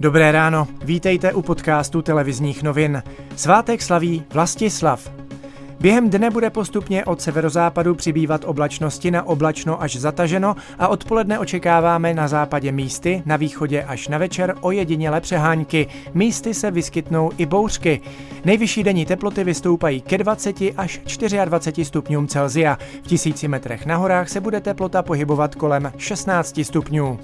Dobré ráno, vítejte u podcastu televizních novin. Svátek slaví Vlastislav. Během dne bude postupně od severozápadu přibývat oblačnosti na oblačno až zataženo a odpoledne očekáváme na západě místy, na východě až na večer ojedinělé přehánky. Místy se vyskytnou i bouřky. Nejvyšší denní teploty vystoupají ke 20 až 24 stupňům Celzia. V tisíci metrech na horách se bude teplota pohybovat kolem 16 stupňů.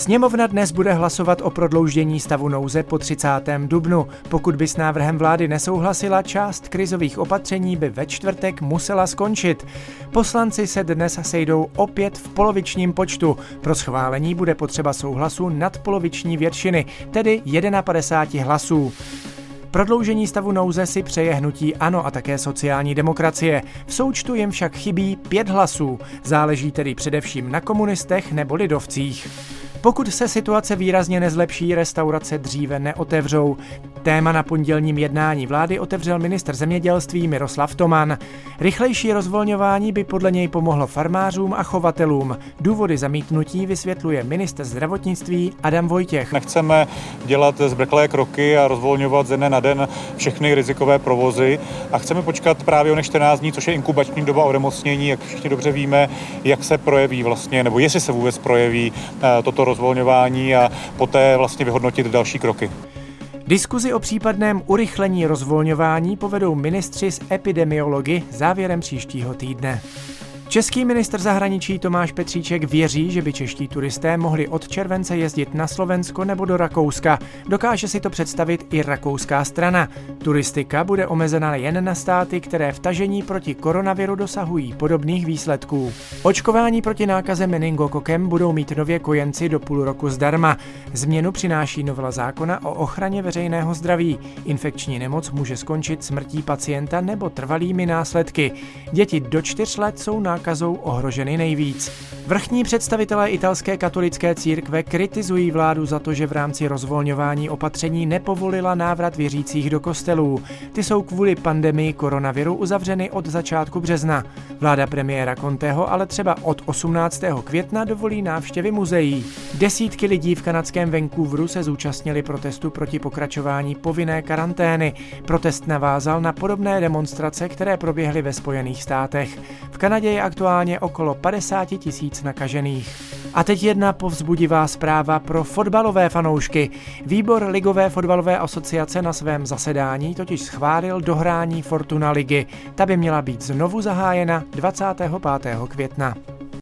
Sněmovna dnes bude hlasovat o prodloužení stavu nouze po 30. dubnu. Pokud by s návrhem vlády nesouhlasila, část krizových opatření by ve čtvrtek musela skončit. Poslanci se dnes sejdou opět v polovičním počtu. Pro schválení bude potřeba souhlasu nadpoloviční většiny, tedy 51 hlasů. Prodloužení stavu nouze si přeje hnutí ANO a také sociální demokracie. V součtu jim však chybí pět hlasů. Záleží tedy především na komunistech nebo lidovcích. Pokud se situace výrazně nezlepší, restaurace dříve neotevřou. Téma na pondělním jednání vlády otevřel minister zemědělství Miroslav Toman. Rychlejší rozvolňování by podle něj pomohlo farmářům a chovatelům. Důvody zamítnutí vysvětluje minister zdravotnictví Adam Vojtěch. Nechceme dělat zbrklé kroky a rozvolňovat ze dne na den všechny rizikové provozy a chceme počkat právě o ne 14 dní, což je inkubační doba onemocnění, jak všichni dobře víme, jak se projeví vlastně, nebo jestli se vůbec projeví eh, toto rozvolňování a poté vlastně vyhodnotit další kroky. Diskuzi o případném urychlení rozvolňování povedou ministři z epidemiology závěrem příštího týdne. Český minister zahraničí Tomáš Petříček věří, že by čeští turisté mohli od července jezdit na Slovensko nebo do Rakouska. Dokáže si to představit i rakouská strana. Turistika bude omezena jen na státy, které v tažení proti koronaviru dosahují podobných výsledků. Očkování proti nákaze meningokokem budou mít nově kojenci do půl roku zdarma. Změnu přináší novela zákona o ochraně veřejného zdraví. Infekční nemoc může skončit smrtí pacienta nebo trvalými následky. Děti do čtyř let jsou na nákazou ohroženy nejvíc. Vrchní představitelé italské katolické církve kritizují vládu za to, že v rámci rozvolňování opatření nepovolila návrat věřících do kostelů. Ty jsou kvůli pandemii koronaviru uzavřeny od začátku března. Vláda premiéra Conteho ale třeba od 18. května dovolí návštěvy muzeí. Desítky lidí v kanadském Vancouveru se zúčastnili protestu proti pokračování povinné karantény. Protest navázal na podobné demonstrace, které proběhly ve Spojených státech. V Kanadě je aktuálně okolo 50 tisíc nakažených. A teď jedna povzbudivá zpráva pro fotbalové fanoušky. Výbor Ligové fotbalové asociace na svém zasedání totiž schválil dohrání Fortuna ligy. Ta by měla být znovu zahájena 25. května.